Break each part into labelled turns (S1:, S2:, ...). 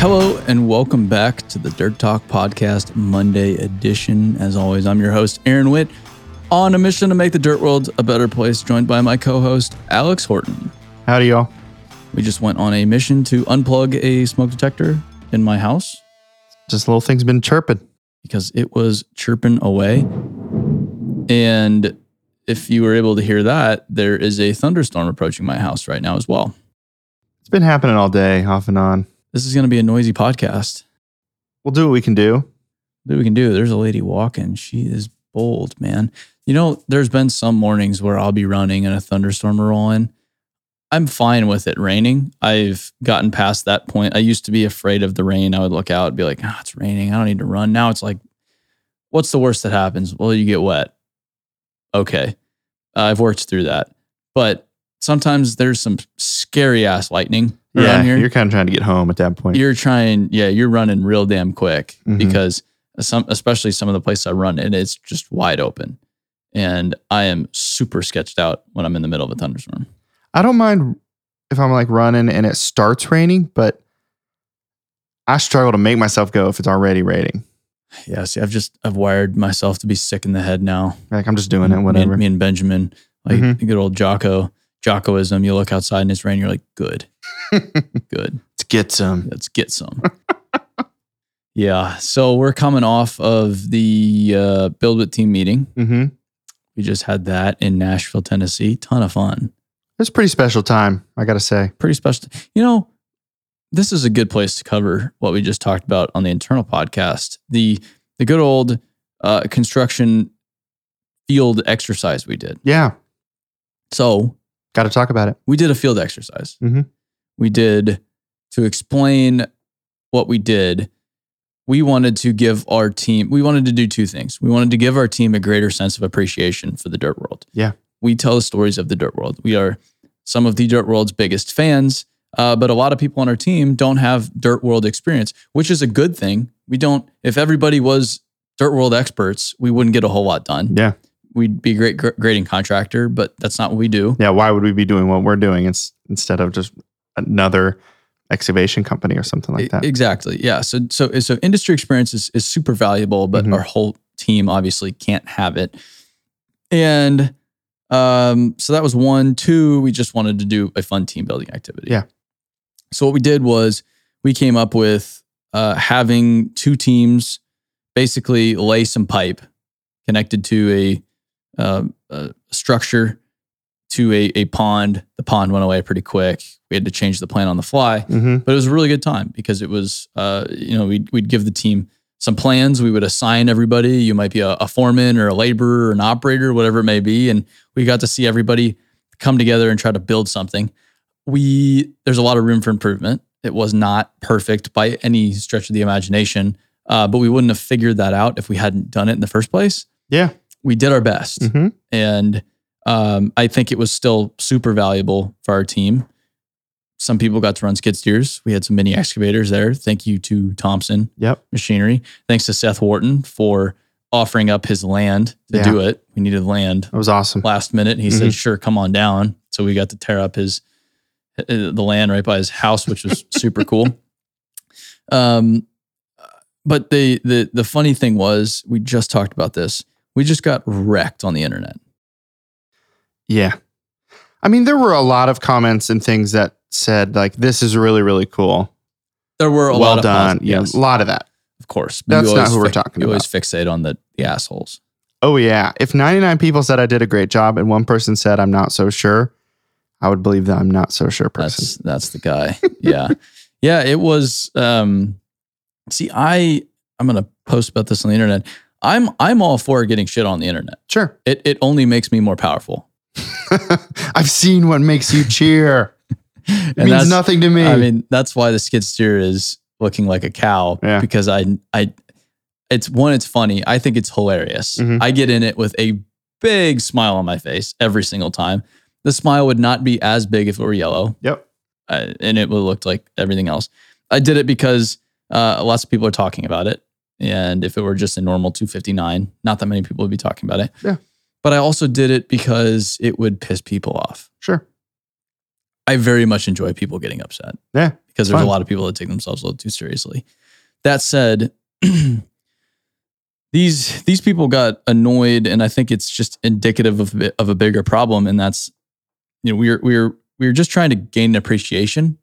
S1: Hello and welcome back to the Dirt Talk Podcast Monday edition. As always, I'm your host, Aaron Witt, on a mission to make the dirt world a better place, joined by my co host, Alex Horton.
S2: Howdy, y'all.
S1: We just went on a mission to unplug a smoke detector in my house
S2: Just little things been chirping.
S1: because it was chirping away. And if you were able to hear that, there is a thunderstorm approaching my house right now as well.
S2: It's been happening all day, off and on.
S1: This is going to be a noisy podcast.
S2: We'll do what we can do.
S1: that we can do. There's a lady walking. She is bold, man. You know, there's been some mornings where I'll be running and a thunderstorm will roll in. I'm fine with it raining. I've gotten past that point. I used to be afraid of the rain. I would look out and be like, ah, it's raining. I don't need to run. Now it's like, what's the worst that happens? Well, you get wet. Okay. I've worked through that. But sometimes there's some scary ass lightning around
S2: Yeah,
S1: here
S2: you're kind of trying to get home at that point.
S1: you're trying yeah you're running real damn quick
S2: Mhm.
S1: because some especially some of the places i run in it's just wide open and i am super sketched out when i'm in the middle of a thunderstorm
S2: I don't mind if I'm like running and it starts raining, but I struggle to make myself go if it's already raining.
S1: yeah see i've just i've wired myself to be sick in the head now
S2: Like I'm just doing it,
S1: Me and-
S2: whatever.
S1: me and, benjamin like
S2: Mhm.
S1: good old jocko jockoism you look outside and it's raining you're like good good
S2: Let's get some.
S1: let's get some yeah so we're coming off of the uh, BuildWitt team meeting
S2: Mm-hmm.
S1: we just had that in nashville tennessee ton of fun
S2: It's a pretty special time, I gotta say.
S1: pretty special. You know, this is a good place to cover what we just talked about on the internal podcast. The the good old uh, construction field exercise we did.
S2: Yeah,
S1: So
S2: got to talk about it.
S1: we did a field exercise.
S2: Mhm.
S1: We did to explain what we did. We wanted to give our team. We wanted to do two things. We wanted to give our team a greater sense of appreciation for the dirt world.
S2: Yeah.
S1: we tell the stories of the dirt world. We are some of the dirt world's biggest fans, uh, but a lot of people on our team don't have dirt world experience, which is a good thing. We don't. If everybody was dirt world experts, we wouldn't get a whole lot done.
S2: Yeah,
S1: We'd be a great gr- grading contractor, but that's not what we do.
S2: yeah. Why would we be doing what we're doing ins- instead of just another excavation company or something like that?
S1: Exactly. Yeah. So so so industry experience is, is super valuable, but
S2: Mhm.
S1: our whole team obviously can't have it. And um, so that was one. Two, we just wanted to do a fun team building activity.
S2: Yeah.
S1: So what we did was we came up with uh, having two teams basically lay some pipe connected to a, uh, a structure to a, a pond. The pond went away pretty quick. We had to change the plan on the fly
S2: mm-hmm.
S1: but it was a really good time because it was uh, you know we'd, we'd give the team some plans we would assign everybody you might be a, a foreman or a laborer or an operator whatever it may be and we got to see everybody come together and try to build something we there's a lot of room for improvement it was not perfect by any stretch of the imagination uh, but we wouldn't have figured that out if we hadn't done it in the first place
S2: Yeah.
S1: We did our best
S2: Mm-hmm.
S1: and um, I think it was still super valuable for our team. Some people got to run skid steers. We had some mini excavators there. Thank you to Thompson
S2: Yep.
S1: Machinery. Thanks to Seth Wharton for offering up his land to
S2: Yeah.
S1: do it. We needed land
S2: That was awesome.
S1: last minute. He said, "Sure, come on down." So we got to tear up his uh, the land right by his house, which was super cool. Um, but the the the funny thing was, we just talked about this. We just got wrecked on the internet.
S2: Yeah. I mean, there were a lot of comments and things that said like, "This is really, really cool.
S1: There were a
S2: well
S1: lot of
S2: done."
S1: posi-
S2: Yeah,
S1: yes,
S2: a lot of that.
S1: of course.
S2: That's not
S1: always
S2: who we're
S1: fi-
S2: talking
S1: You always fixate on the, the assholes.
S2: Oh yeah. If 99 people said I did a great job and one person said I'm not so sure, I would believe that I'm not so sure person.
S1: That's that's the guy. Yeah. yeah, it was um see I I'm going to post about this on the internet. I'm I'm all for getting shit on the internet.
S2: Sure.
S1: It it only makes me more powerful.
S2: I've seen what makes you cheer. It
S1: And
S2: means nothing to me.
S1: I mean, that's why the skid steer is looking like a cow
S2: Yeah.
S1: because I I it's one it's funny. I think it's hilarious.
S2: Mhm.
S1: I get in it with a big smile on my face every single time. The smile would not be as big if it were yellow.
S2: yep.
S1: uh, and it would look like everything else. I did it because uh, lots of people are talking about it. And if it were just a normal 259, not that many people would be talking about it.
S2: Yeah.
S1: But I also did it because it would piss people off.
S2: Sure.
S1: I very much enjoy people getting upset
S2: Yeah.
S1: because there's a lot of people that take themselves a little too seriously. That said, these these people got annoyed, and I think it's just indicative of of a bigger problem, and that's you know we're we're we're just trying to gain an appreciation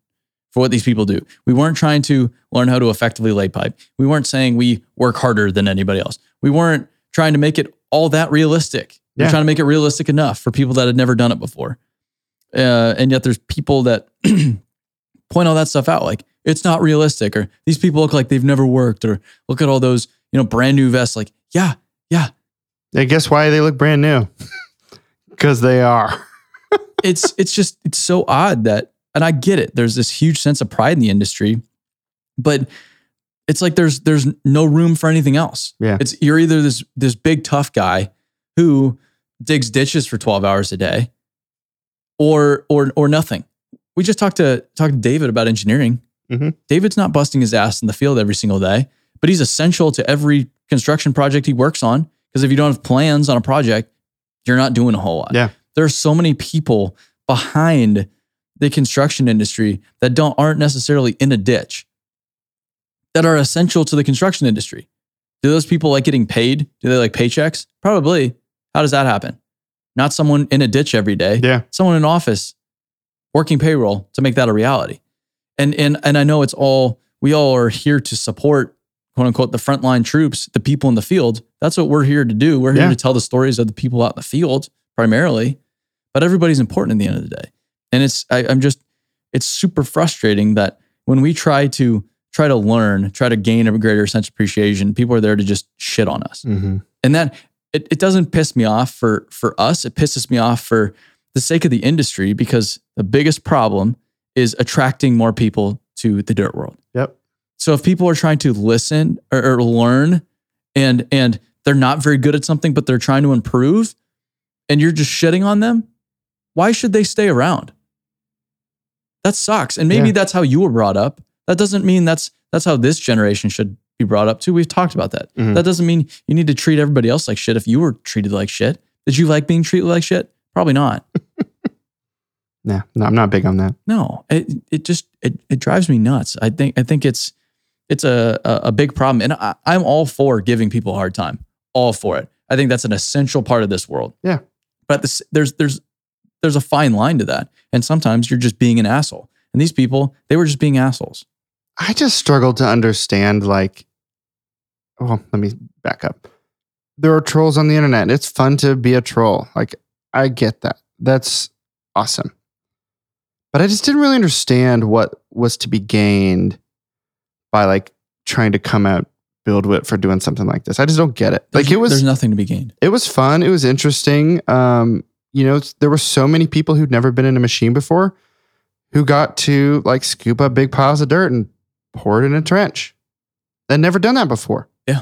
S1: for what these people do. We weren't trying to learn how to effectively lay pipe. We weren't saying we work harder than anybody else. We weren't trying to make it all that realistic. We're trying to make it realistic enough for people that had never done it before. Uh, and yet there's people that point all that stuff out like it's not realistic or these people look like they've never worked or look at all those you know brand new vests like yeah yeah
S2: Yeah, guess why they look brand new? Because they are.
S1: it's it's just it's so odd that and I get it there's this huge sense of pride in the industry but it's like there's there's no room for anything else
S2: Yeah.
S1: it's you're either this this big tough guy who digs ditches for 12 hours a day or or or nothing we just talked to talked to David about engineering
S2: Mhm.
S1: David's not busting his ass in the field every single day but he's essential to every construction project he works on because if you don't have plans on a project you're not doing a whole lot
S2: Yeah.
S1: there are so many people behind the construction industry that don't aren't necessarily in a ditch that are essential to the construction industry. Do those people like getting paid? Do they like paychecks? Probably. How does that happen? Not someone in a ditch every day.
S2: Yeah.
S1: Someone in office working payroll to make that a reality. And and and I know it's all we all are here to support quote unquote the frontline troops, the people in the field. That's what we're here to do. We're here
S2: Yeah.
S1: to tell the stories of the people out in the field primarily, but everybody's important at the end of the day. And it's I, I'm just it's super frustrating that when we try to try to learn, try to gain a greater sense of appreciation, people are there to just shit on us.
S2: Mm-hmm.
S1: And that it, it doesn't piss me off for for us. It pisses me off for the sake of the industry because the biggest problem is attracting more people to the dirt world.
S2: Yep.
S1: So if people are trying to listen or, or learn and and they're not very good at something, but they're trying to improve, and you're just shitting on them, why should they stay around? That sucks. And maybe
S2: Yeah.
S1: that's how you were brought up. That doesn't mean that's that's how this generation should be brought up too. We've talked about that.
S2: Mhm.
S1: That doesn't mean you need to treat everybody else like shit if you were treated like shit. Did you like being treated like shit? Probably not.
S2: Yeah. No, I'm not big on that.
S1: No, it it just it, it drives me nuts. I think I think it's it's a a, a big problem, and I, I'm all for giving people a hard time. All for it. I think that's an essential part of this world.
S2: Yeah.
S1: but this, there's there's there's a fine line to that, and sometimes you're just being an asshole. And these people, they were just being assholes.
S2: I just struggled to understand like well, let me back up. There are trolls on the internet. It's fun to be a troll. Like I get that. That's awesome. But I just didn't really understand what was to be gained by like trying to come out BuildWitt for doing something like this. I just don't get it. Like it was
S1: there's nothing to be gained.
S2: it was fun. It was interesting. Um, you know, there were so many people who'd never been in a machine before who got to like scoop up big piles of dirt and pour it in a trench. They'd never done that before.
S1: Yeah.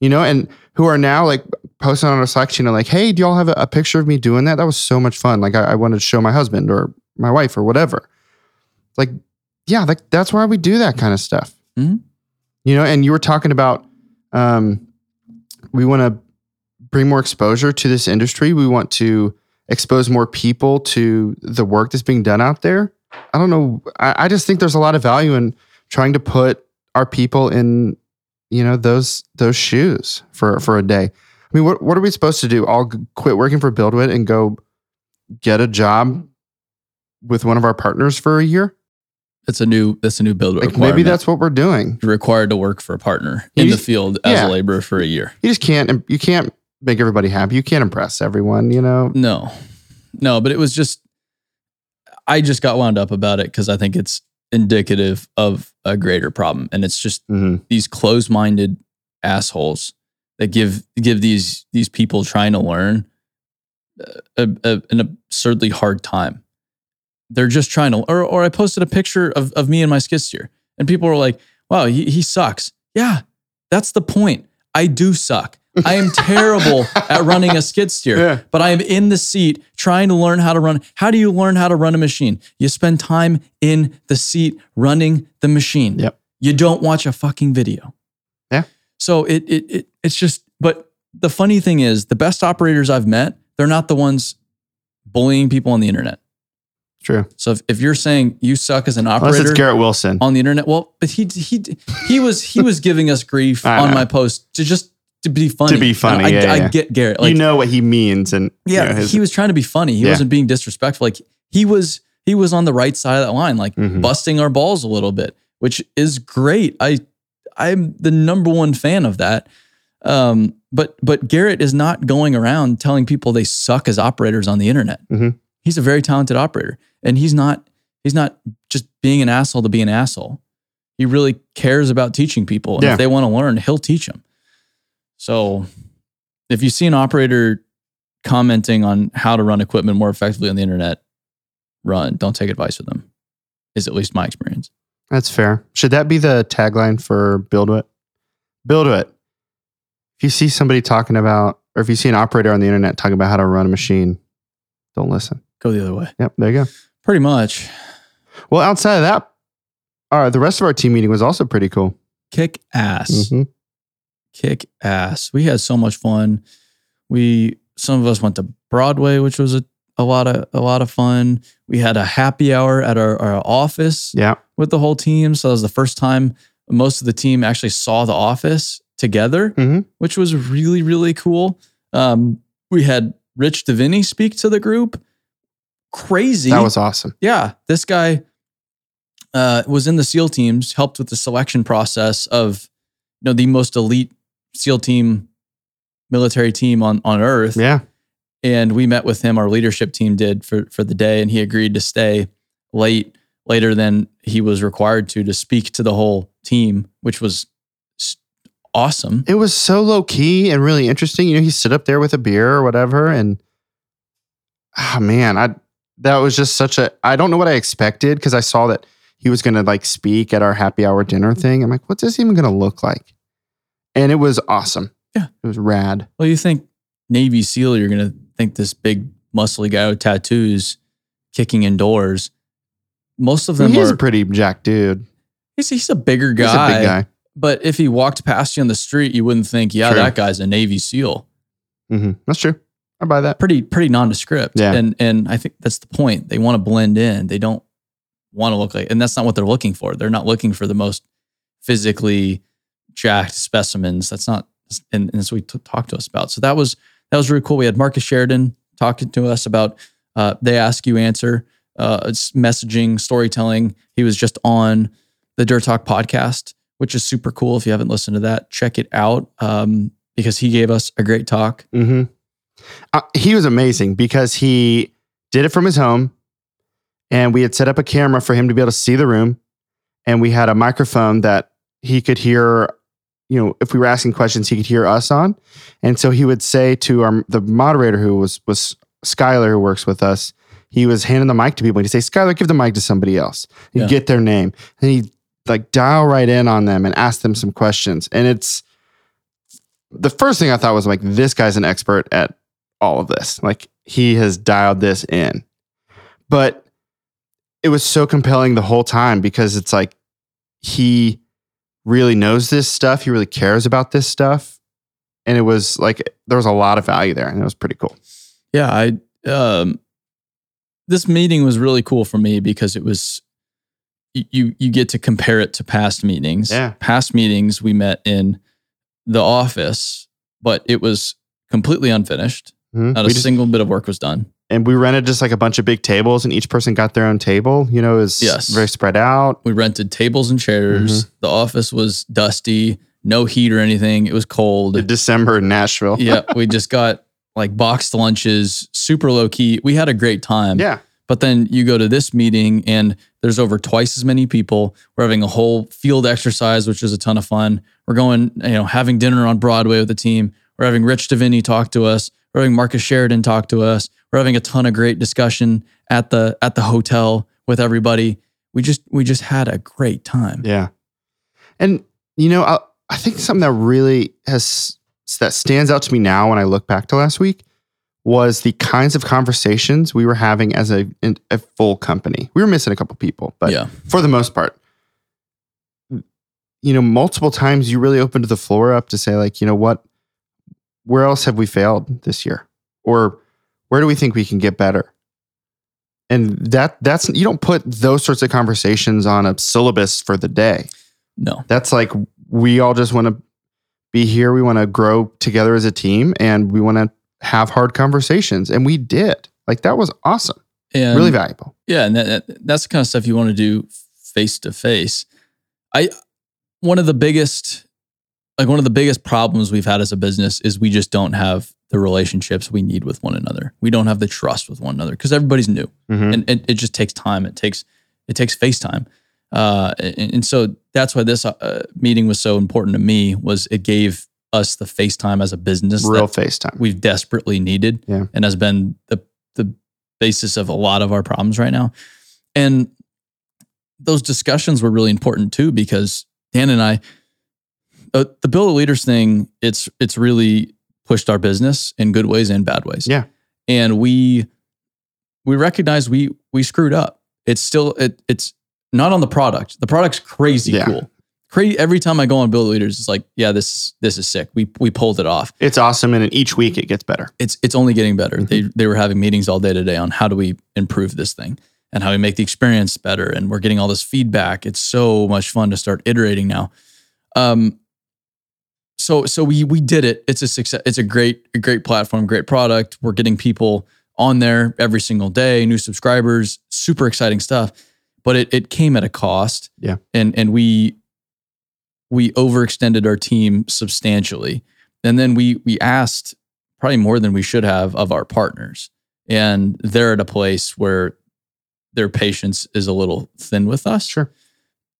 S2: You know, and who are now like posting on our Slack channel, like, hey, do y'all have a, a picture of me doing that? That was so much fun. Like, I, I wanted to show my husband or my wife or whatever. Like, yeah, like that's why we do that kind of stuff.
S1: Mhm.
S2: You know, and you were talking about, um, we want to bring more exposure to this industry. We want to expose more people to the work that's being done out there. I don't know. I, I just think there's a lot of value in trying to put our people in, you know, those those shoes for for a day. I mean, what what are we supposed to do? All quit working for BuildWitt and go get a job with one of our partners for a year?
S1: It's a new that's a new build
S2: Like maybe that's what we're doing.
S1: You're required to work for a partner
S2: You
S1: in the field as
S2: yeah.
S1: a laborer for a year.
S2: You just can't. You can't make everybody happy. You can't impress everyone. You know.
S1: No, no, but it was just, I just got wound up about it because I think it's indicative of a greater problem. And it's just
S2: Mhm.
S1: these closed minded assholes that give, give these, these people trying to learn a, a, an absurdly hard time. They're just trying to, or, or I posted a picture of, of me and my skid steer and people were like, wow, he, he sucks. Yeah, that's the point. I do suck. I am terrible at running a skid steer
S2: Yeah.
S1: but I am in the seat trying to learn how to run. How do you learn how to run a machine? You spend time in the seat running the machine.
S2: Yep.
S1: You don't watch a fucking video.
S2: Yeah.
S1: So it it, it it's just but the funny thing is the best operators I've met, they're not the ones bullying people on the internet.
S2: True.
S1: So if, if you're saying you suck as an
S2: Unless
S1: operator
S2: it's Garrett Wilson.
S1: on the internet, well, but he he he was he was giving us grief on
S2: know.
S1: my post to just to be funny.
S2: To be funny,
S1: I,
S2: yeah,
S1: I
S2: yeah.
S1: get Garrett.
S2: you know what he means, and you
S1: Yeah,
S2: know, his-
S1: he was trying to be funny. He
S2: Yeah.
S1: wasn't being disrespectful. Like he was he was on the right side of that line, like
S2: Mhm.
S1: busting our balls a little bit, which is great. I I'm the number one fan of that. Um, but but Garrett is not going around telling people they suck as operators on the internet.
S2: Mhm.
S1: He's a very talented operator, and he's not he's not just being an asshole to be an asshole. He really cares about teaching people, and
S2: Yeah.
S1: if they want to learn, he'll teach them. So, if you see an operator commenting on how to run equipment more effectively on the internet, run. Don't take advice from them. Is at least my experience.
S2: That's fair. Should that be the tagline for BuildWitt? BuildWitt. If you see somebody talking about, or if you see an operator on the internet talking about how to run a machine, don't listen.
S1: Go the other way.
S2: Yep, there you go.
S1: Pretty much.
S2: Well, outside of that, all right, the rest of our team meeting was also pretty cool.
S1: Kick ass.
S2: Mhm.
S1: Kick ass. We had so much fun. We some of us went to Broadway, which was a, a lot of a lot of fun. We had a happy hour at our, our office
S2: Yeah,
S1: with the whole team. So that was the first time most of the team actually saw the office together,
S2: Mhm.
S1: which was really, really cool. Um, we had Rich Diviney speak to the group. Crazy.
S2: that was awesome.
S1: yeah, this guy uh, was in the SEAL teams, helped with the selection process of you know the most elite SEAL team, military team on on Earth
S2: Yeah,
S1: and we met with him our leadership team did for for the day and he agreed to stay late later than he was required to to speak to the whole team which was awesome
S2: it was so low key and really interesting. You know, he stood up there with a beer or whatever, and ah, man, I that was just such a. I don't know what I expected because I saw that he was going to like speak at our happy hour dinner thing. I'm like, what's this even going to look like? And it was awesome.
S1: Yeah.
S2: it was rad.
S1: well you think navy seal you're gonna think this big muscly guy with tattoos kicking indoors most of
S2: I mean,
S1: them
S2: he's
S1: are
S2: a pretty jack dude.
S1: he's, he's a bigger
S2: He's
S1: guy,
S2: a big guy.
S1: but if he walked past you on the street you wouldn't think yeah
S2: True.
S1: that guy's a navy seal
S2: hmm That's true. I buy that.
S1: pretty pretty nondescript.
S2: Yeah.
S1: And and I think that's the point. They want to blend in. They don't want to look like and that's not what they're looking for. They're not looking for the most physically jacked specimens. That's not and, and that's what he t- talked to us about. So that was that was really cool. We had Marcus Sheridan talking to us about uh, they ask you answer uh, messaging, storytelling. He was just on the Dirt Talk podcast, which is super cool. If you haven't listened to that, check it out um, because he gave us a great talk.
S2: hmm Uh, he was amazing because he did it from his home, and we had set up a camera for him to be able to see the room, and we had a microphone that he could hear. You know, if we were asking questions, he could hear us on, and so he would say to our the moderator who was was Skylar who works with us. He was handing the mic to people. He'd say, "Skylar, give the mic to somebody else." He'd
S1: Yeah.
S2: get their name, and he'd like dial right in on them and ask them some questions. And it's the first thing I thought was like, this guy's an expert at all of this. Like he has dialed this in. But it was so compelling the whole time because it's like he really knows this stuff. He really cares about this stuff. And it was like there was a lot of value there and it was pretty cool.
S1: Yeah, I um this meeting was really cool for me because it was you you get to compare it to past meetings.
S2: Yeah.
S1: Past meetings we met in the office, but it was completely unfinished.
S2: Mhm.
S1: Not
S2: We
S1: a
S2: just-
S1: single bit of work was done.
S2: And we rented just like a bunch of big tables, and each person got their own table. You know, it was
S1: Yes.
S2: very spread out.
S1: We rented tables and chairs.
S2: Mm-hmm.
S1: The office was dusty, no heat or anything. It was cold.
S2: In December in Nashville.
S1: yeah, we just got like boxed lunches, super low key. We had a great time.
S2: yeah.
S1: But then you go to this meeting and there's over twice as many people. We're having a whole field exercise, which is a ton of fun. We're going, you know, having dinner on Broadway with the team. We're having Rich Diviney talk to us. We're having Marcus Sheridan talk to us. We're having a ton of great discussion at the at the hotel with everybody. We just we just had a great time.
S2: Yeah. And, you know, I, I think something that really has, that stands out to me now when I look back to last week was the kinds of conversations we were having as a, a full company. We were missing a couple people, but
S1: yeah.
S2: for the most part, you know, multiple times you really opened the floor up to say, like, you know what, where else have we failed this year? Or where do we think we can get better? And that that's you don't put those sorts of conversations on a syllabus for the day.
S1: No.
S2: That's like we all just want to be here. We want to grow together as a team and we want to have hard conversations. And we did. Like that was awesome.
S1: And
S2: really valuable.
S1: Yeah, and that, that- that's the kind of stuff you want to do face to face. I one of the biggest like one of the biggest problems we've had as a business is we just don't have the relationships we need with one another. We don't have the trust with one another because everybody's new,
S2: Mhm.
S1: and it, it just takes time. It takes it takes FaceTime, uh, and, and so that's why this uh, meeting was so important to me. Was it gave us the FaceTime as a business that
S2: Real FaceTime.
S1: we've desperately needed
S2: Yeah.
S1: and has been the the basis of a lot of our problems right now. And those discussions were really important too because Dan and I uh, the build of leaders thing it's it's really pushed our business in good ways and bad ways.
S2: Yeah.
S1: And we we recognize we we screwed up. It's still it it's not on the product. The product's crazy
S2: Yeah.
S1: cool. Crazy every time I go on build leaders it's like, yeah, this this is sick. We we pulled it off
S2: It's awesome. And each week it gets better.
S1: it's it's only getting better.
S2: Mhm.
S1: They they were having meetings all day today on how do we improve this thing and how we make the experience better. And we're getting all this feedback. It's so much fun to start iterating now. Um, so so we we did it. It's a success. It's a great a great platform, great product. We're getting people on there every single day, new subscribers, super exciting stuff. But it it came at a cost.
S2: Yeah.
S1: And and we we overextended our team substantially. And then we we asked probably more than we should have of our partners. And they're at a place where their patience is a little thin with us.
S2: Sure.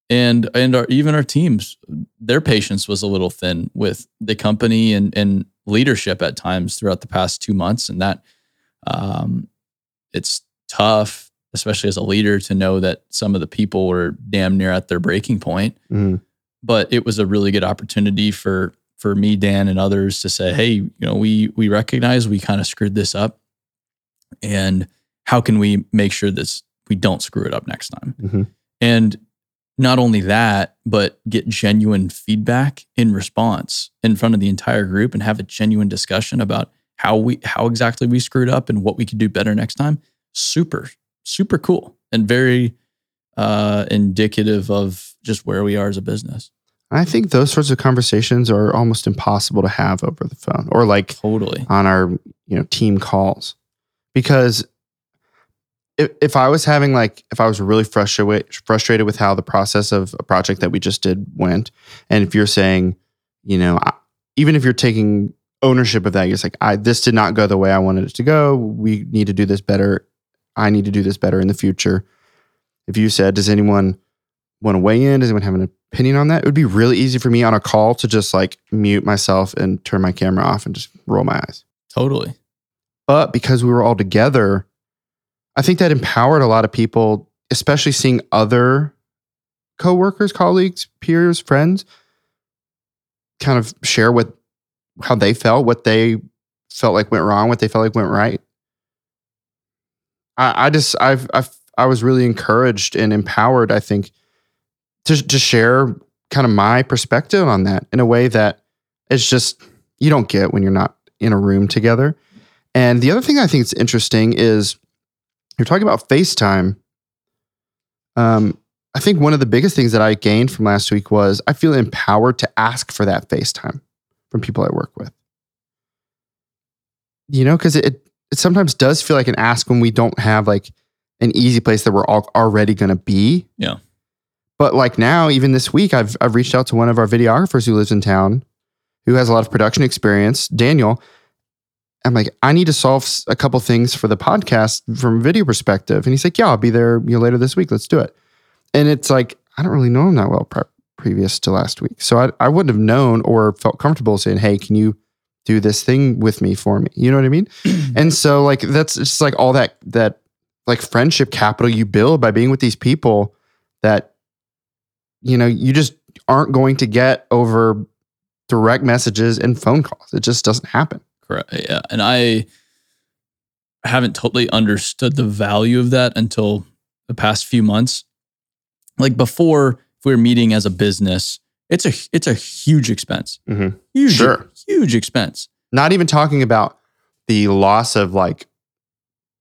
S1: And and our even our teams, their patience was a little thin with the company and and leadership at times throughout the past two months. And that um it's tough, especially as a leader, to know that some of the people were damn near at their breaking point
S2: Mhm.
S1: but it was a really good opportunity for for me dan and others to say hey you know we we recognize we kind of screwed this up and how can we make sure this we don't screw it up next time
S2: Mhm.
S1: and not only that but get genuine feedback in response in front of the entire group and have a genuine discussion about how we how exactly we screwed up and what we could do better next time super super cool and very uh indicative of just where we are as a business
S2: I think those sorts of conversations are almost impossible to have over the phone or like
S1: Totally.
S2: on our you know team calls because if, if I was having like if I was really frustrated frustrated with how the process of a project that we just did went, and if you're saying, you know, I, even if you're taking ownership of that, you're like, I this did not go the way I wanted it to go. We need to do this better. I need to do this better in the future. If you said, does anyone want to weigh in? Does anyone have an opinion on that? It would be really easy for me on a call to just like mute myself and turn my camera off and just roll my eyes.
S1: Totally.
S2: But because we were all together, I think that empowered a lot of people, especially seeing other coworkers, colleagues, peers, friends kind of share what how they felt, what they felt like went wrong, what they felt like went right. I, I just I've, I've I was really encouraged and empowered, I think, to to share kind of my perspective on that in a way that it's just you don't get when you're not in a room together. And the other thing I think is interesting is you're talking about FaceTime. Um, I think one of the biggest things that I gained from last week was I feel empowered to ask for that FaceTime from people I work with. you know, because it, it sometimes does feel like an ask when we don't have like an easy place that we're all already going to be.
S1: Yeah.
S2: But like now, even this week, I've I've reached out to one of our videographers who lives in town, who has a lot of production experience, Daniel. I'm like, I need to solve a couple things for the podcast from a video perspective, and he's like, Yeah, I'll be there you know, later this week. Let's do it. And it's like I don't really know him that well pre- previous to last week, so I I wouldn't have known or felt comfortable saying, Hey, can you do this thing with me for me? You know what I mean? and so like that's just like all that that like friendship capital you build by being with these people that you know you just aren't going to get over direct messages and phone calls it just doesn't happen
S1: Correct. Yeah. And I haven't totally understood the value of that until the past few months. Like before, if we were meeting as a business, it's a it's a huge expense.
S2: Mhm.
S1: Huge,
S2: Sure.
S1: huge expense.
S2: not even talking about the loss of like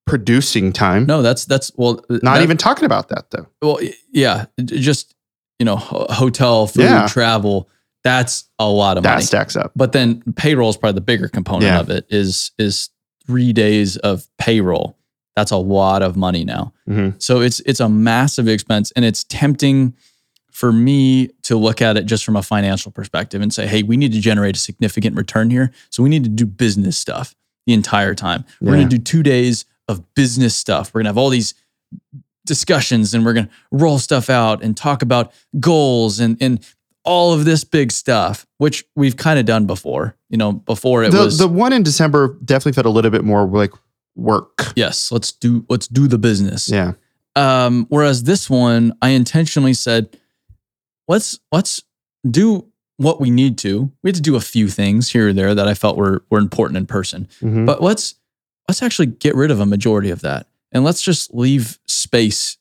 S2: producing time
S1: No, that's that's well,
S2: not
S1: that-
S2: even talking about that though
S1: well, yeah, just you know, hotel, food,
S2: Yeah.
S1: travel. That's a lot of
S2: that
S1: money.
S2: That stacks up
S1: But then payroll is probably the bigger component
S2: Yeah.
S1: of it. Is is three days of payroll. That's a lot of money now.
S2: Mhm.
S1: So it's it's a massive expense, and it's tempting for me to look at it just from a financial perspective and say, hey, we need to generate a significant return here. So we need to do business stuff the entire time. We're
S2: Yeah.
S1: going to do two days of business stuff. We're going to have all these discussions and we're going to roll stuff out and talk about goals and, and all of this big stuff, which we've kind of done before. You know, before it
S2: the,
S1: was,
S2: the one in december definitely felt a little bit more like work
S1: yes, let's do, let's do the business.
S2: yeah
S1: Um, whereas this one, I intentionally said, let's let's do what we need to. We had to do a few things here or there that I felt were were important in person.
S2: Mhm.
S1: But let's let's actually get rid of a majority of that. And let's just leave space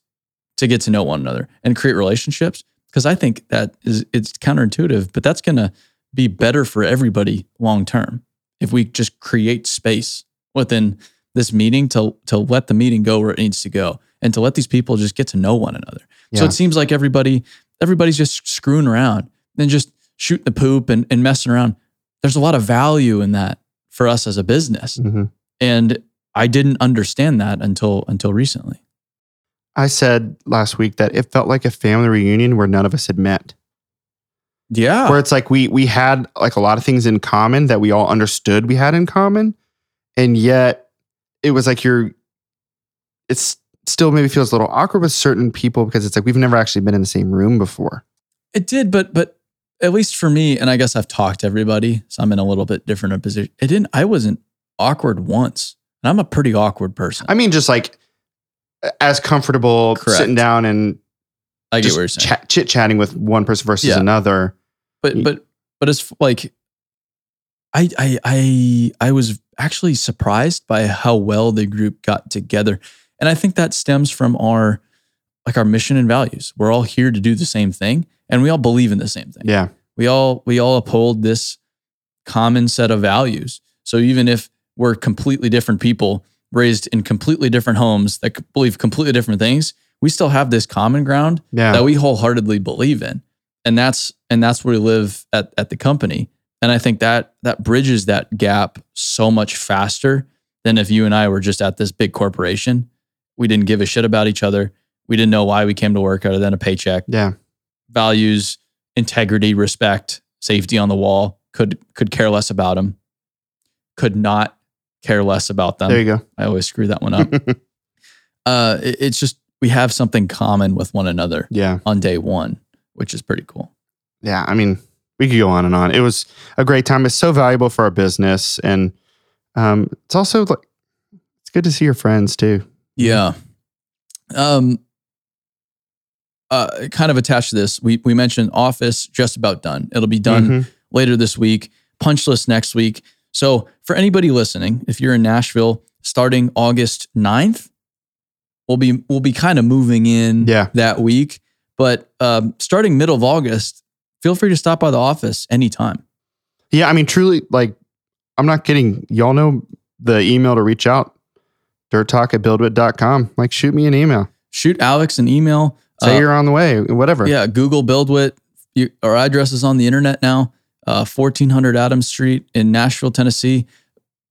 S1: to get to know one another and create relationships. Because I think that is it's counterintuitive, but that's gonna be better for everybody long term if we just create space within this meeting to to let the meeting go where it needs to go and to let these people just get to know one another. So it seems like everybody everybody's just screwing around and just shooting the poop and, and messing around. There's a lot of value in that for us as a business.
S2: Mhm.
S1: And I didn't understand that until until recently.
S2: I said last week that it felt like a family reunion where none of us had met
S1: Yeah.
S2: where it's like we we had like a lot of things in common that we all understood we had in common and yet it was like you're it's still maybe feels a little awkward with certain people because it's like we've never actually been in the same room before
S1: It did, but but at least for me, and I guess I've talked to everybody, so I'm in a little bit different position. It didn't. I wasn't awkward once, and I'm a pretty awkward person.
S2: i mean just like as comfortable
S1: Correct.
S2: sitting down and
S1: I get
S2: just
S1: what you're saying,
S2: chat, chit chatting with one person versus
S1: Yeah.
S2: another
S1: but but but it's like, I I I I was actually surprised by how well the group got together, and I think that stems from our like our mission and values. We're all here to do the same thing, and we all believe in the same thing.
S2: yeah
S1: we all we all uphold this common set of values so even if we're completely different people raised in completely different homes that believe completely different things we still have this common ground
S2: yeah.
S1: that we wholeheartedly believe in. And that's and that's where we live at, at the company. And i think that that bridges that gap so much faster than if you and i were just at this big corporation. We didn't give a shit about each other. We didn't know why we came to work other than a paycheck.
S2: Yeah.
S1: Values integrity, respect, safety on the wall. Could could care less about them. Could not care less about them.
S2: there you go
S1: I always screw that one up. uh, it- it's just we have something common with one another
S2: yeah
S1: on day one, which is pretty cool.
S2: yeah i mean we could go on and on it was a great time it's so valuable for our business and um it's also like it's good to see your friends too
S1: Yeah. Um. Uh, kind of attached to this, we we mentioned Office just about done. It'll be done
S2: Mhm.
S1: later this week, punch list next week. So for anybody listening, if you're in Nashville starting August 9th, we'll be we'll be kind of moving in
S2: Yeah.
S1: that week. But um, starting middle of August, feel free to stop by the office anytime.
S2: Yeah, I mean, truly, like, I'm not kidding. Y'all know the email to reach out, dirt talk at buildwitt.com. Like, shoot me an email.
S1: Shoot Alex an email.
S2: Say
S1: Uh,
S2: you're on the way, whatever.
S1: Yeah, Google BuildWitt. You, our address is on the internet now. Uh, 1400 Adams Street in Nashville, Tennessee.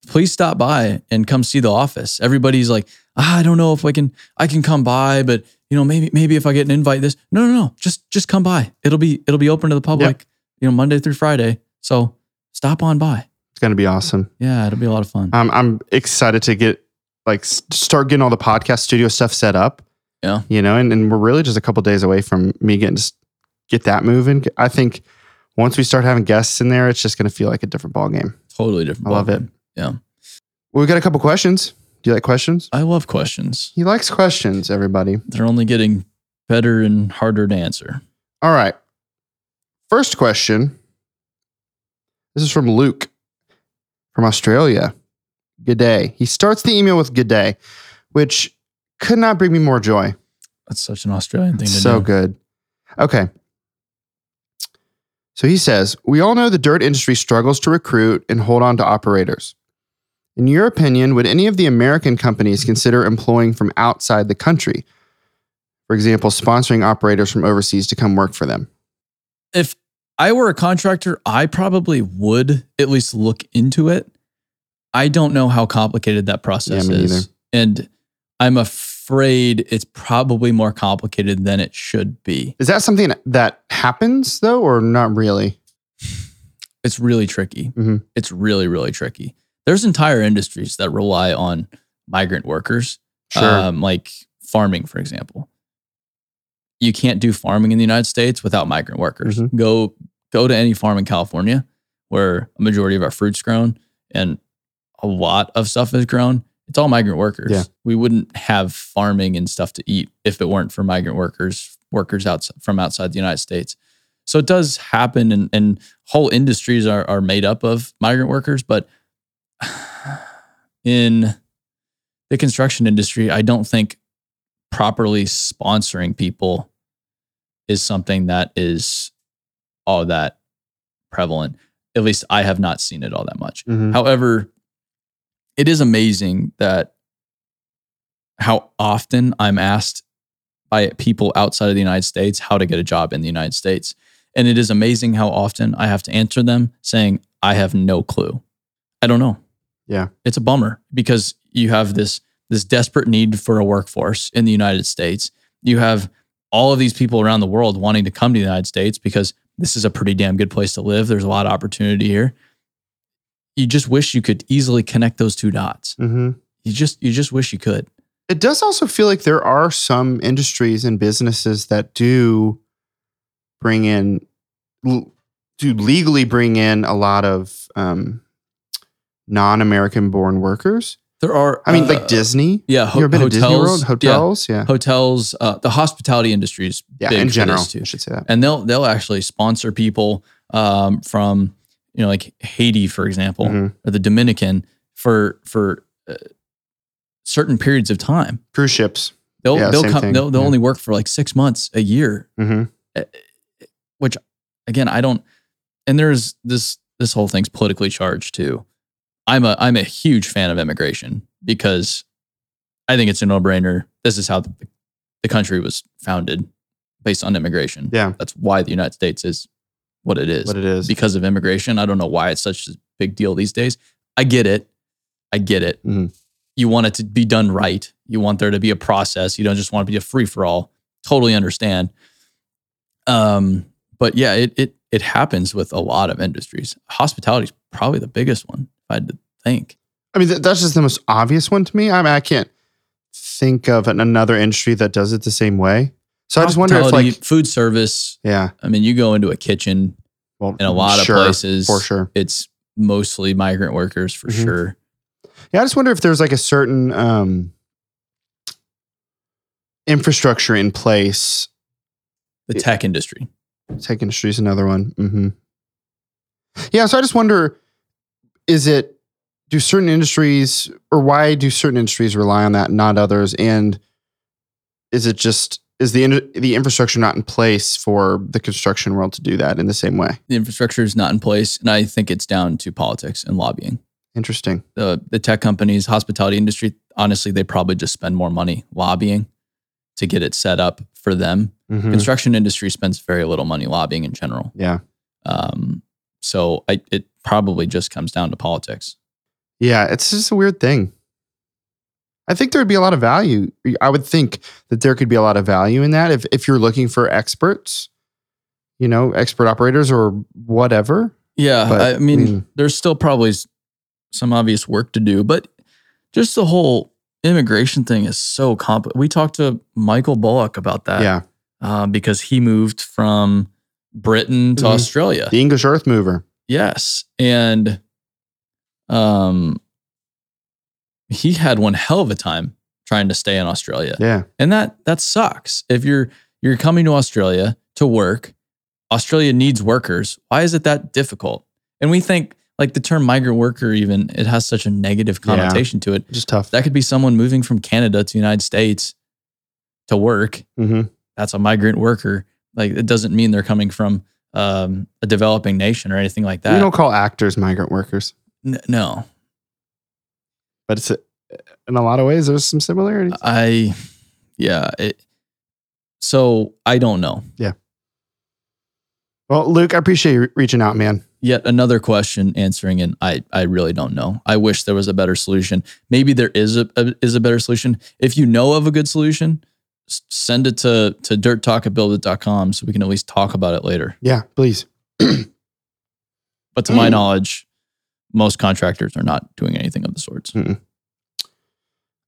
S1: please stop by and come see the office. Everybody's like, ah, I don't know if I can I can come by, but you know, maybe maybe if I get an invite this. No, no, no. Just just come by. It'll be it'll be open to the public, you know, Monday through Friday. So stop on by.
S2: It's gonna be awesome.
S1: Yeah, it'll be a lot of fun.
S2: Um, I'm excited to get like start getting all the podcast studio stuff set up.
S1: Yeah.
S2: you know, and, and we're really just a couple days away from me getting to get that moving. I think once we start having guests in there, it's just gonna feel like a different ball game.
S1: totally different.
S2: I love it.
S1: Yeah.
S2: Well, we got a couple questions. Do you like questions?
S1: I love questions.
S2: He likes questions. Everybody.
S1: They're only getting better and harder to answer.
S2: All right. First question. This is from Luke from Australia. Good day. He starts the email with good day, which could not bring me more joy.
S1: That's such an Australian thing to
S2: So
S1: do.
S2: good. Okay. So he says, We all know the dirt industry struggles to recruit and hold on to operators. In your opinion, would any of the American companies consider employing from outside the country? For example, sponsoring operators from overseas to come work for them.
S1: If I were a contractor, I probably would at least look into it. I don't know how complicated that process
S2: me
S1: is.
S2: neither.
S1: And I'm afraid it's probably more complicated than it should be.
S2: Is that something that happens though, or not really?
S1: It's really tricky.
S2: Mhm.
S1: It's really, really tricky. There's entire industries that rely on migrant workers, um, like farming, for example. You can't do farming in the United States without migrant workers.
S2: Mhm.
S1: Go go to any farm in California where a majority of our fruit's grown and a lot of stuff is grown. It's all migrant workers.
S2: Yeah.
S1: We wouldn't have farming and stuff to eat if it weren't for migrant workers, workers outside from outside the United States. So it does happen and, and whole industries are, are made up of migrant workers, but in the construction industry, I don't think properly sponsoring people is something that is all that prevalent. At least I have not seen it all that much.
S2: Mhm.
S1: However, it is amazing that how often I'm asked by people outside of the United States how to get a job in the United States. And it is amazing how often I have to answer them saying, I have no clue. I don't know.
S2: Yeah.
S1: It's a bummer because you have this this desperate need for a workforce in the United States. You have all of these people around the world wanting to come to the United States because this is a pretty damn good place to live. There's a lot of opportunity here. You just wish you could easily connect those two dots.
S2: Mhm.
S1: You just you just wish you could.
S2: It does also feel like there are some industries and businesses that do bring in, do legally bring in a lot of um, non-American born workers.
S1: There are
S2: I mean,
S1: uh,
S2: like Disney.
S1: yeah, ho- hotels,
S2: World?
S1: yeah,
S2: Hotels, yeah,
S1: hotels, uh, the hospitality industry is
S2: yeah.
S1: big
S2: in general. I should say that.
S1: and they'll they'll actually sponsor people um, from you know like Haiti, for example,
S2: Mhm.
S1: or the Dominican for for uh, certain periods of time.
S2: Cruise ships.
S1: They'll
S2: Yeah,
S1: they'll come
S2: thing.
S1: they'll, they'll
S2: Yeah.
S1: only work for like six months a year,
S2: hmm
S1: which again I don't. And there's this this whole thing's politically charged too. I'm a I'm a huge fan of immigration because I think it's a no brainer. This is how the, the country was founded, based on immigration.
S2: Yeah,
S1: That's why the United States is what it is
S2: what it is.
S1: because of immigration. I don't know why it's such a big deal these days. I get it. I get it.
S2: Mhm.
S1: You want it to be done right. You want there to be a process. You don't just want to be a free for all. Totally understand. Um, but yeah, it it it happens with a lot of industries. Hospitality is probably the biggest one. If I had to think.
S2: I mean, that's just the most obvious one to me. I mean, I can't think of an, another industry that does it the same way. So I just wonder if, like,
S1: food service.
S2: yeah,
S1: I mean, you go into a kitchen
S2: well,
S1: in a lot of places.
S2: for sure.
S1: It's mostly migrant workers for
S2: Mhm.
S1: sure.
S2: Yeah, I just wonder if there's like a certain um, infrastructure in place.
S1: The tech industry.
S2: Tech industry is another one. Mm-hmm. Yeah, so I just wonder: is it do certain industries, or why do certain industries rely on that, and not others? And is it just is the in- the infrastructure not in place for the construction world to do that in the same way?
S1: the infrastructure is not in place, and I think it's down to politics and lobbying.
S2: Interesting.
S1: The the tech companies, hospitality industry, honestly, they probably just spend more money lobbying to get it set up for them.
S2: Mhm.
S1: Construction industry spends very little money lobbying in general.
S2: Yeah.
S1: Um, so I, it probably just comes down to politics.
S2: Yeah, it's just a weird thing. I think there would be a lot of value. I would think that there could be a lot of value in that if if you're looking for experts, you know, expert operators or whatever.
S1: Yeah,
S2: But,
S1: I mean,
S2: I mean-
S1: there's still probably some obvious work to do, but just the whole immigration thing is so complicated. We talked to Michael Bullock about that
S2: yeah,
S1: uh, because he moved from Britain to
S2: Mhm.
S1: Australia.
S2: the English Earth Mover.
S1: Yes, and um, he had one hell of a time trying to stay in Australia,
S2: Yeah,
S1: and that that sucks. If you're you're coming to Australia to work, Australia needs workers. Why is it that difficult? And we think like the term migrant worker, even it has such a negative
S2: Yeah.
S1: connotation to it.
S2: just tough.
S1: That could be someone moving from Canada to the United States to work.
S2: hmm
S1: That's a migrant worker. Like it doesn't mean they're coming from um, a developing nation or anything like that.
S2: We don't call actors migrant workers,
S1: N- no,
S2: but it's in a lot of ways there's some similarities.
S1: I, yeah. It, so I don't know. Yeah.
S2: Well, Luke, I appreciate you reaching out, man.
S1: Yet another question answering, and I, I really don't know. I wish there was a better solution. Maybe there is a, a is a better solution. If you know of a good solution, send it to to dirttalk@buildwitt.com so we can at least talk about it later.
S2: Yeah, please.
S1: But to my mm. knowledge, most contractors are not doing anything of the sorts,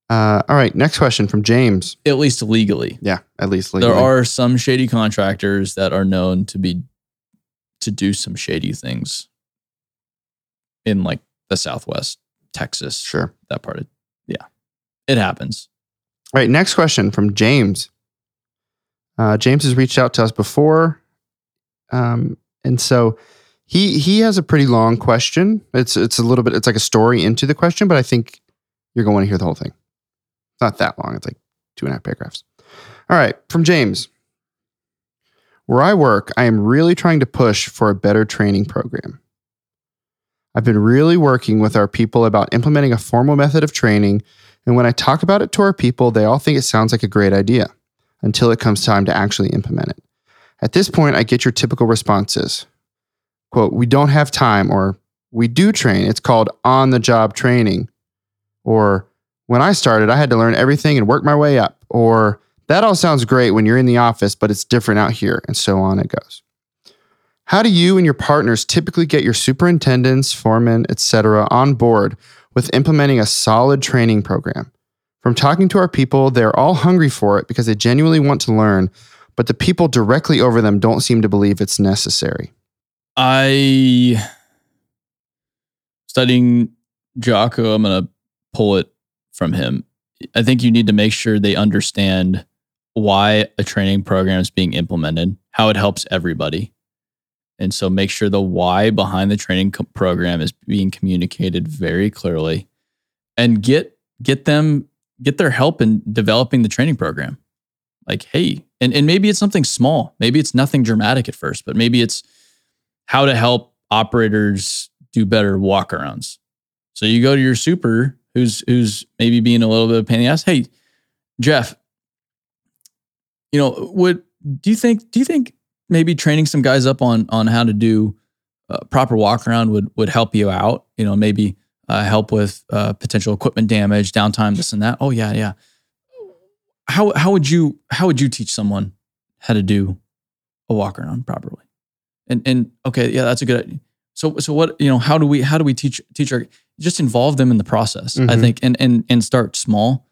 S2: Uh, all right, next question from James.
S1: at least legally.
S2: Yeah, at least legally.
S1: There are some shady contractors that are known to be to do some shady things in like the Southwest, Texas,
S2: sure.
S1: that part of yeah, it happens.
S2: All right, next question from James. Uh, James has reached out to us before, um, and so he he has a pretty long question. It's it's a little bit it's like a story into the question, but I think you're going to want to hear the whole thing. It's not that long. It's like two and a half paragraphs. All right, from James. Where I work, I am really trying to push for a better training program. I've been really working with our people about implementing a formal method of training and when I talk about it to our people, they all think it sounds like a great idea until it comes time to actually implement it. At this point, I get your typical responses. Quote, we don't have time, or we do train. It's called on the job training. Or when I started, I had to learn everything and work my way up. Or that all sounds great when you're in the office, but it's different out here, and so on it goes. How do you and your partners typically get your superintendents, foremen, etc., on board with implementing a solid training program. From talking to our people, they're all hungry for it because they genuinely want to learn, but the people directly over them don't seem to believe it's necessary.
S1: I studying Jocko, I'm gonna pull it from him. I think you need to make sure they understand why a training program is being implemented, how it helps everybody. And so make sure the why behind the training co- program is being communicated very clearly and get get them get their help in developing the training program. Like, hey, and, and maybe it's something small. Maybe it's nothing dramatic at first, but maybe it's how to help operators do better walkarounds. So you go to your super who's who's maybe being a little bit of a pain in the ass. Hey, Jeff, you know, would do you think do you think maybe training some guys up on on how to do uh, proper walk around would would help you out? You know, maybe uh, help with uh, potential equipment damage, downtime, this and that. Oh yeah, yeah. How how would you how would you teach someone how to do a walk around properly? And and okay, yeah, that's a good. idea. So so what you know? How do we how do we teach teach our just involve them in the process? I
S2: Mhm.
S1: think and and and start small.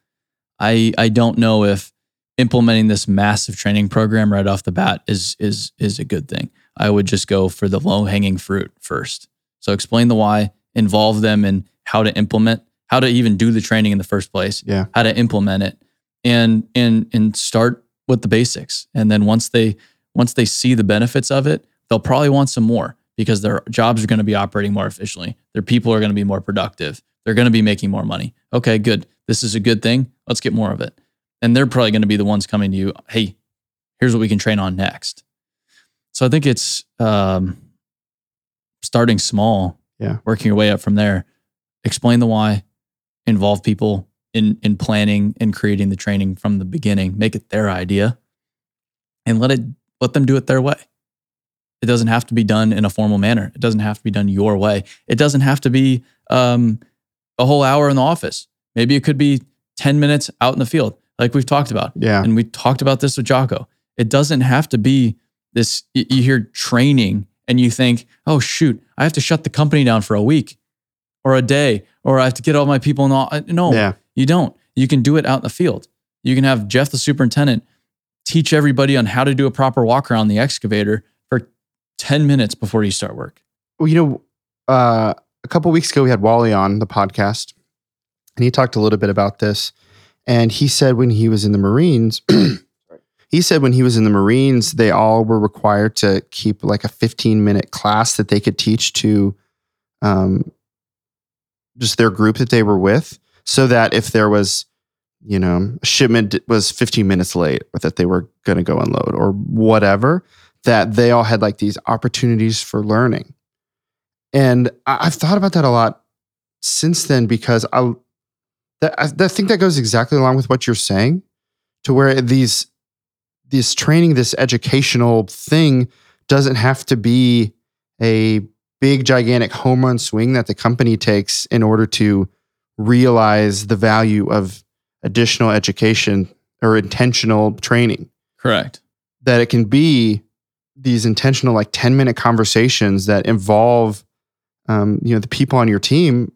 S1: I I don't know if implementing this massive training program right off the bat is is is a good thing. I would just go for the low hanging fruit first. So explain the why, involve them in how to implement, how to even do the training in the first place,
S2: Yeah.
S1: how to implement it, and and and start with the basics. And then once they once they see the benefits of it, they'll probably want some more because their jobs are going to be operating more efficiently. Their people are going to be more productive. They're going to be making more money. Okay, good. This is a good thing. Let's get more of it. And they're probably going to be the ones coming to you. Hey, here's what we can train on next. So I think it's um, starting small,
S2: Yeah.
S1: working your way up from there. Explain the why, involve people in in planning and creating the training from the beginning. Make it their idea, and let it let them do it their way. It doesn't have to be done in a formal manner. It doesn't have to be done your way. It doesn't have to be um, a whole hour in the office. Maybe it could be 10 minutes out in the field, like we've talked about.
S2: Yeah.
S1: And we talked about this with Jocko. It doesn't have to be this, you hear training and you think, oh, shoot, I have to shut the company down for a week or a day, or I have to get all my people in the, no,
S2: Yeah.
S1: you don't. You can do it out in the field. You can have Jeff, the superintendent, teach everybody on how to do a proper walk around the excavator 10 minutes before you start work.
S2: Well, you know, uh, a couple weeks ago we had Wally on the podcast, and he talked a little bit about this. And he said when he was in the Marines, he said when he was in the Marines, they all were required to keep like a 15 minute class that they could teach to um, just their group that they were with, so that if there was, you know, a shipment was 15 minutes late or that they were going to go unload or whatever, that they all had like these opportunities for learning. And I- I've thought about that a lot since then because I, that, I, I think that goes exactly along with what you're saying, to where these, this training, this educational thing, doesn't have to be a big gigantic home run swing that the company takes in order to realize the value of additional education or intentional training
S1: Correct.
S2: that it can be these intentional like 10 minute conversations that involve um, you know the people on your team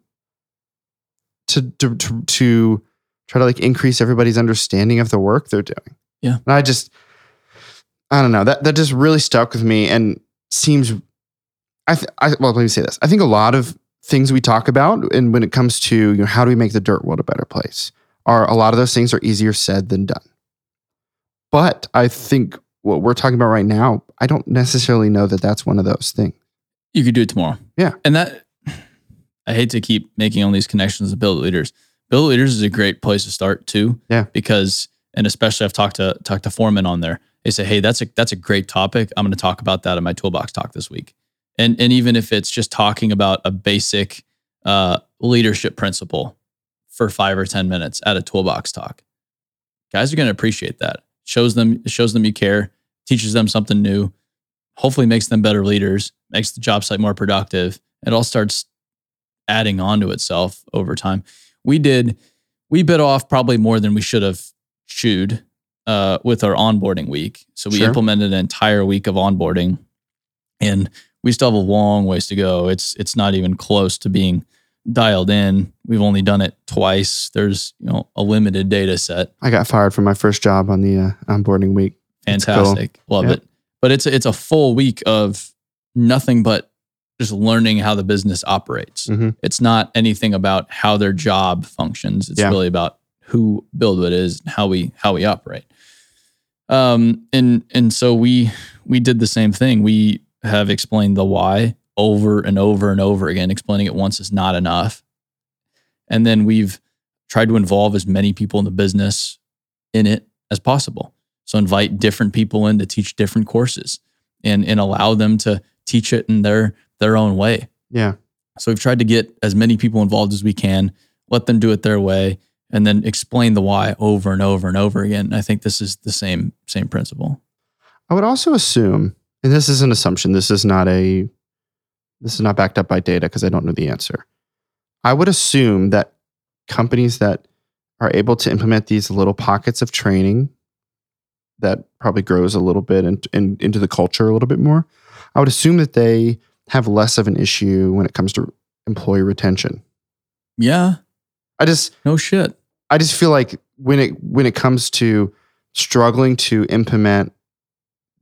S2: to, to to to try to like increase everybody's understanding of the work they're doing.
S1: Yeah.
S2: and i just i don't know that that just really stuck with me and seems i th- I well let me say this. I think a lot of things we talk about and when it comes to you know how do we make the dirt world a better place are a lot of those things are easier said than done. But I think what we're talking about right now, I don't necessarily know that that's one of those things.
S1: You could do it tomorrow.
S2: Yeah.
S1: And that, I hate to keep making all these connections with build leaders. Build leaders is a great place to start too.
S2: Yeah.
S1: Because, and especially I've talked to talked to foremen on there. They say, hey, that's a that's a great topic. I'm going to talk about that in my toolbox talk this week. And and even if it's just talking about a basic uh, leadership principle for five or ten minutes at a toolbox talk, guys are going to appreciate that. Shows them shows them you care, teaches them something new, hopefully makes them better leaders, makes the job site more productive. It all starts adding on to itself over time. We did, we bit off probably more than we should have chewed uh, with our onboarding week. So we
S2: Sure.
S1: implemented an entire week of onboarding, and we still have a long ways to go. It's it's not even close to being dialed in. We've only done it twice. There's you know a limited data set.
S2: I got fired from my first job on the uh, onboarding week. That's cool.
S1: Fantastic. Love
S2: Yep.
S1: it. But it's it's a full week of nothing but just learning how the business operates.
S2: Mhm.
S1: It's not anything about how their job functions. It's
S2: Yeah.
S1: really about who BuildWitt is and how we how we operate. Um and and so we we did the same thing. We have explained the why over and over and over again. Explaining it once is not enough. And then we've tried to involve as many people in the business in it as possible. So invite different people in to teach different courses and and allow them to teach it in their their own way.
S2: Yeah.
S1: So we've tried to get as many people involved as we can, let them do it their way, and then explain the why over and over and over again. And I think this is the same same principle.
S2: I would also assume, and this is an assumption, this is not a this is not backed up by data because I don't know the answer. I would assume that companies that are able to implement these little pockets of training that probably grows a little bit and in, into the culture a little bit more. I would assume that they have less of an issue when it comes to employee retention.
S1: Yeah,
S2: I just
S1: no shit.
S2: I just feel like when it when it comes to struggling to implement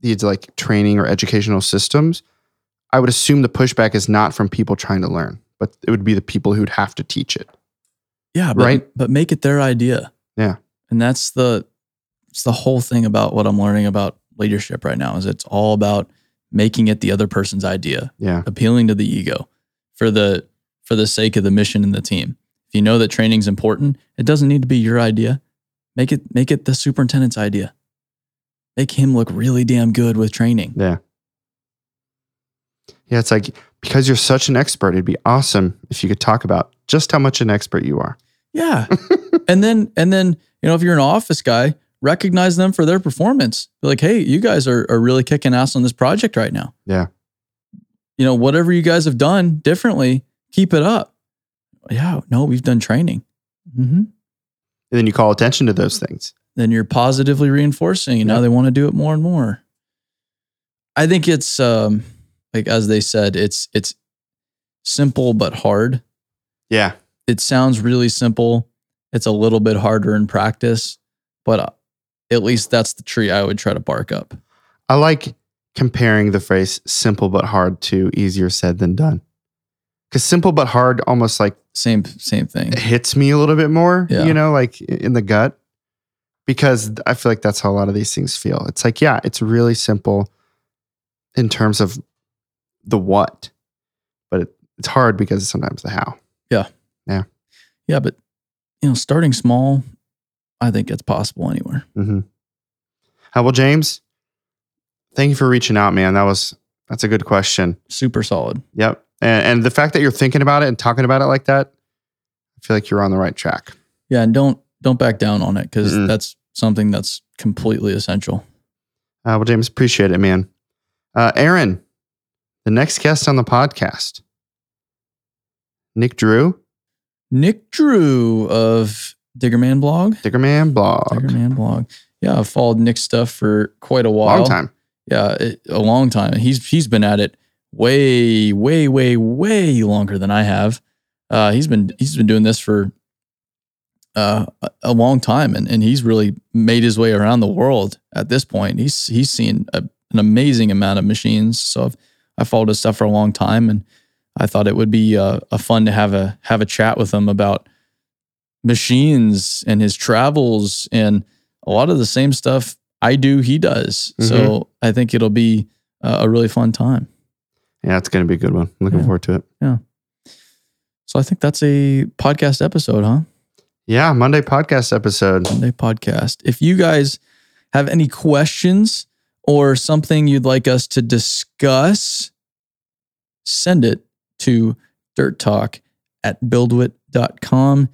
S2: these like training or educational systems, I would assume the pushback is not from people trying to learn, but it would be the people who'd have to teach it.
S1: Yeah, but,
S2: Right.
S1: But make it their idea.
S2: Yeah.
S1: and that's the it's the whole thing about what I'm learning about leadership right now. Is it's all about making it the other person's idea.
S2: Yeah.
S1: appealing to the ego for the for the sake of the mission and the team. If you know that training's important, it doesn't need to be your idea. Make it make it the superintendent's idea. Make him look really damn good with training.
S2: Yeah. Yeah. It's like because you're such an expert, it'd be awesome if you could talk about just how much an expert you are.
S1: Yeah. and then and then, you know, if you're an office guy, recognize them for their performance. Be like, hey, you guys are, are really kicking ass on this project right now.
S2: Yeah.
S1: You know, whatever you guys have done differently, keep it up. Yeah, no, we've done training. Mm-hmm.
S2: And then you call attention to those things.
S1: Then you're positively reinforcing, and now
S2: Yep.
S1: they want to do it more and more. I think it's um, like as they said, it's it's simple but hard.
S2: Yeah.
S1: It sounds really simple. It's a little bit harder in practice, but at least that's the tree I would try to bark up.
S2: I like comparing the phrase simple but hard to easier said than done. Because simple but hard almost like
S1: Same same thing.
S2: hits me a little bit more,
S1: Yeah.
S2: you know, like in the gut. Because I feel like that's how a lot of these things feel. It's like, yeah, it's really simple in terms of the what, but it, it's hard because sometimes the how.
S1: Yeah, Yeah. Yeah, but you know, starting small, I think it's possible anywhere.
S2: Mm-hmm. Uh, well, James, thank you for reaching out, man. That was that's a good question.
S1: Super solid.
S2: Yep. And, and the fact that you're thinking about it and talking about it like that, I feel like you're on the right track.
S1: Yeah, and don't don't back down on it because that's something that's completely essential.
S2: Uh, well, James, appreciate it, man. Uh, Aaron, the next guest on the podcast, Nick Drew,
S1: Nick Drew of Diggerman blog.
S2: Diggerman blog.
S1: Diggerman blog. Yeah, I've followed Nick's stuff for quite a while.
S2: Long time.
S1: Yeah, it, a long time. He's he's been at it way, way, way, way longer than I have. Uh, he's been he's been doing this for uh, a- long time, and and he's really made his way around the world at this point. He's he's seen a, an amazing amount of machines. So I've I followed his stuff for a long time, and I thought it would be uh, a fun to have a have a chat with him about machines and his travels and a lot of the same stuff I do, he does. So I think it'll be uh, a really fun time.
S2: Yeah, it's going to be a good one. I'm Looking
S1: Yeah.
S2: forward to it. Yeah.
S1: So I think that's a podcast episode, huh?
S2: Yeah, Monday podcast episode.
S1: Monday podcast. If you guys have any questions or something you'd like us to discuss, send it to dirt talk at buildwitt.com.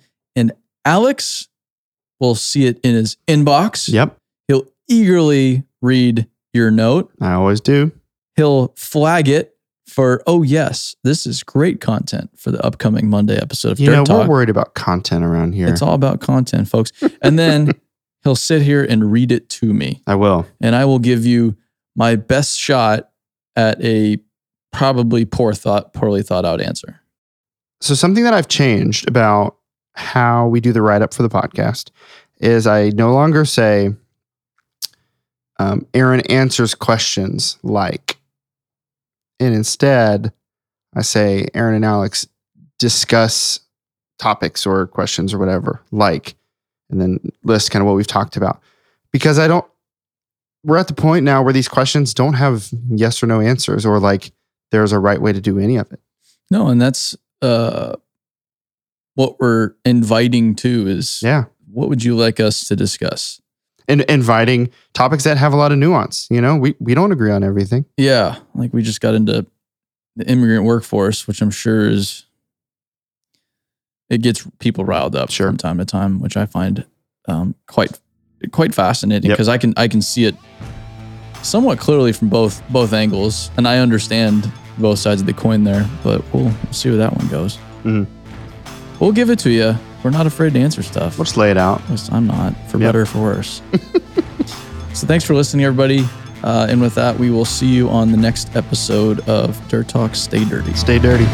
S1: Alex will see it in his inbox.
S2: Yep,
S1: He'll eagerly read your note.
S2: I always do.
S1: He'll flag it for, oh, yes, this is great content for the upcoming Monday episode of
S2: You
S1: Dirt
S2: know,
S1: Talk.
S2: we're worried about content around here.
S1: It's all about content, folks. And then he'll sit here and read it to me.
S2: I will.
S1: And I will give you my best shot at a probably poor thought, poorly thought out answer.
S2: So something that I've changed about how we do the write up for the podcast is I no longer say um, Aaron answers questions like, and instead I say Aaron and Alex discuss topics or questions or whatever like, and then list kind of what we've talked about because I don't. We're at the point now where these questions don't have yes or no answers or like there's a right way to do any of it.
S1: No, and that's uh, what we're inviting to is
S2: Yeah.
S1: what would you like us to discuss?
S2: and inviting topics that have a lot of nuance. You know, we we don't agree on everything.
S1: Yeah, like we just got into the immigrant workforce, which I'm sure is it gets people riled up
S2: Sure.
S1: from time to time, which I find um, quite quite fascinating
S2: Yep.
S1: because I can I can see it somewhat clearly from both both angles, and I understand both sides of the coin there. But we'll, we'll see where that one goes.
S2: Mhm.
S1: We'll give it to you. We're not afraid to answer stuff.
S2: We'll just lay it out.
S1: At least I'm not, for
S2: Yep.
S1: better or for worse. so thanks for listening, everybody. Uh, and with that, we will see you on the next episode of Dirt Talk Stay Dirty.
S2: Stay dirty.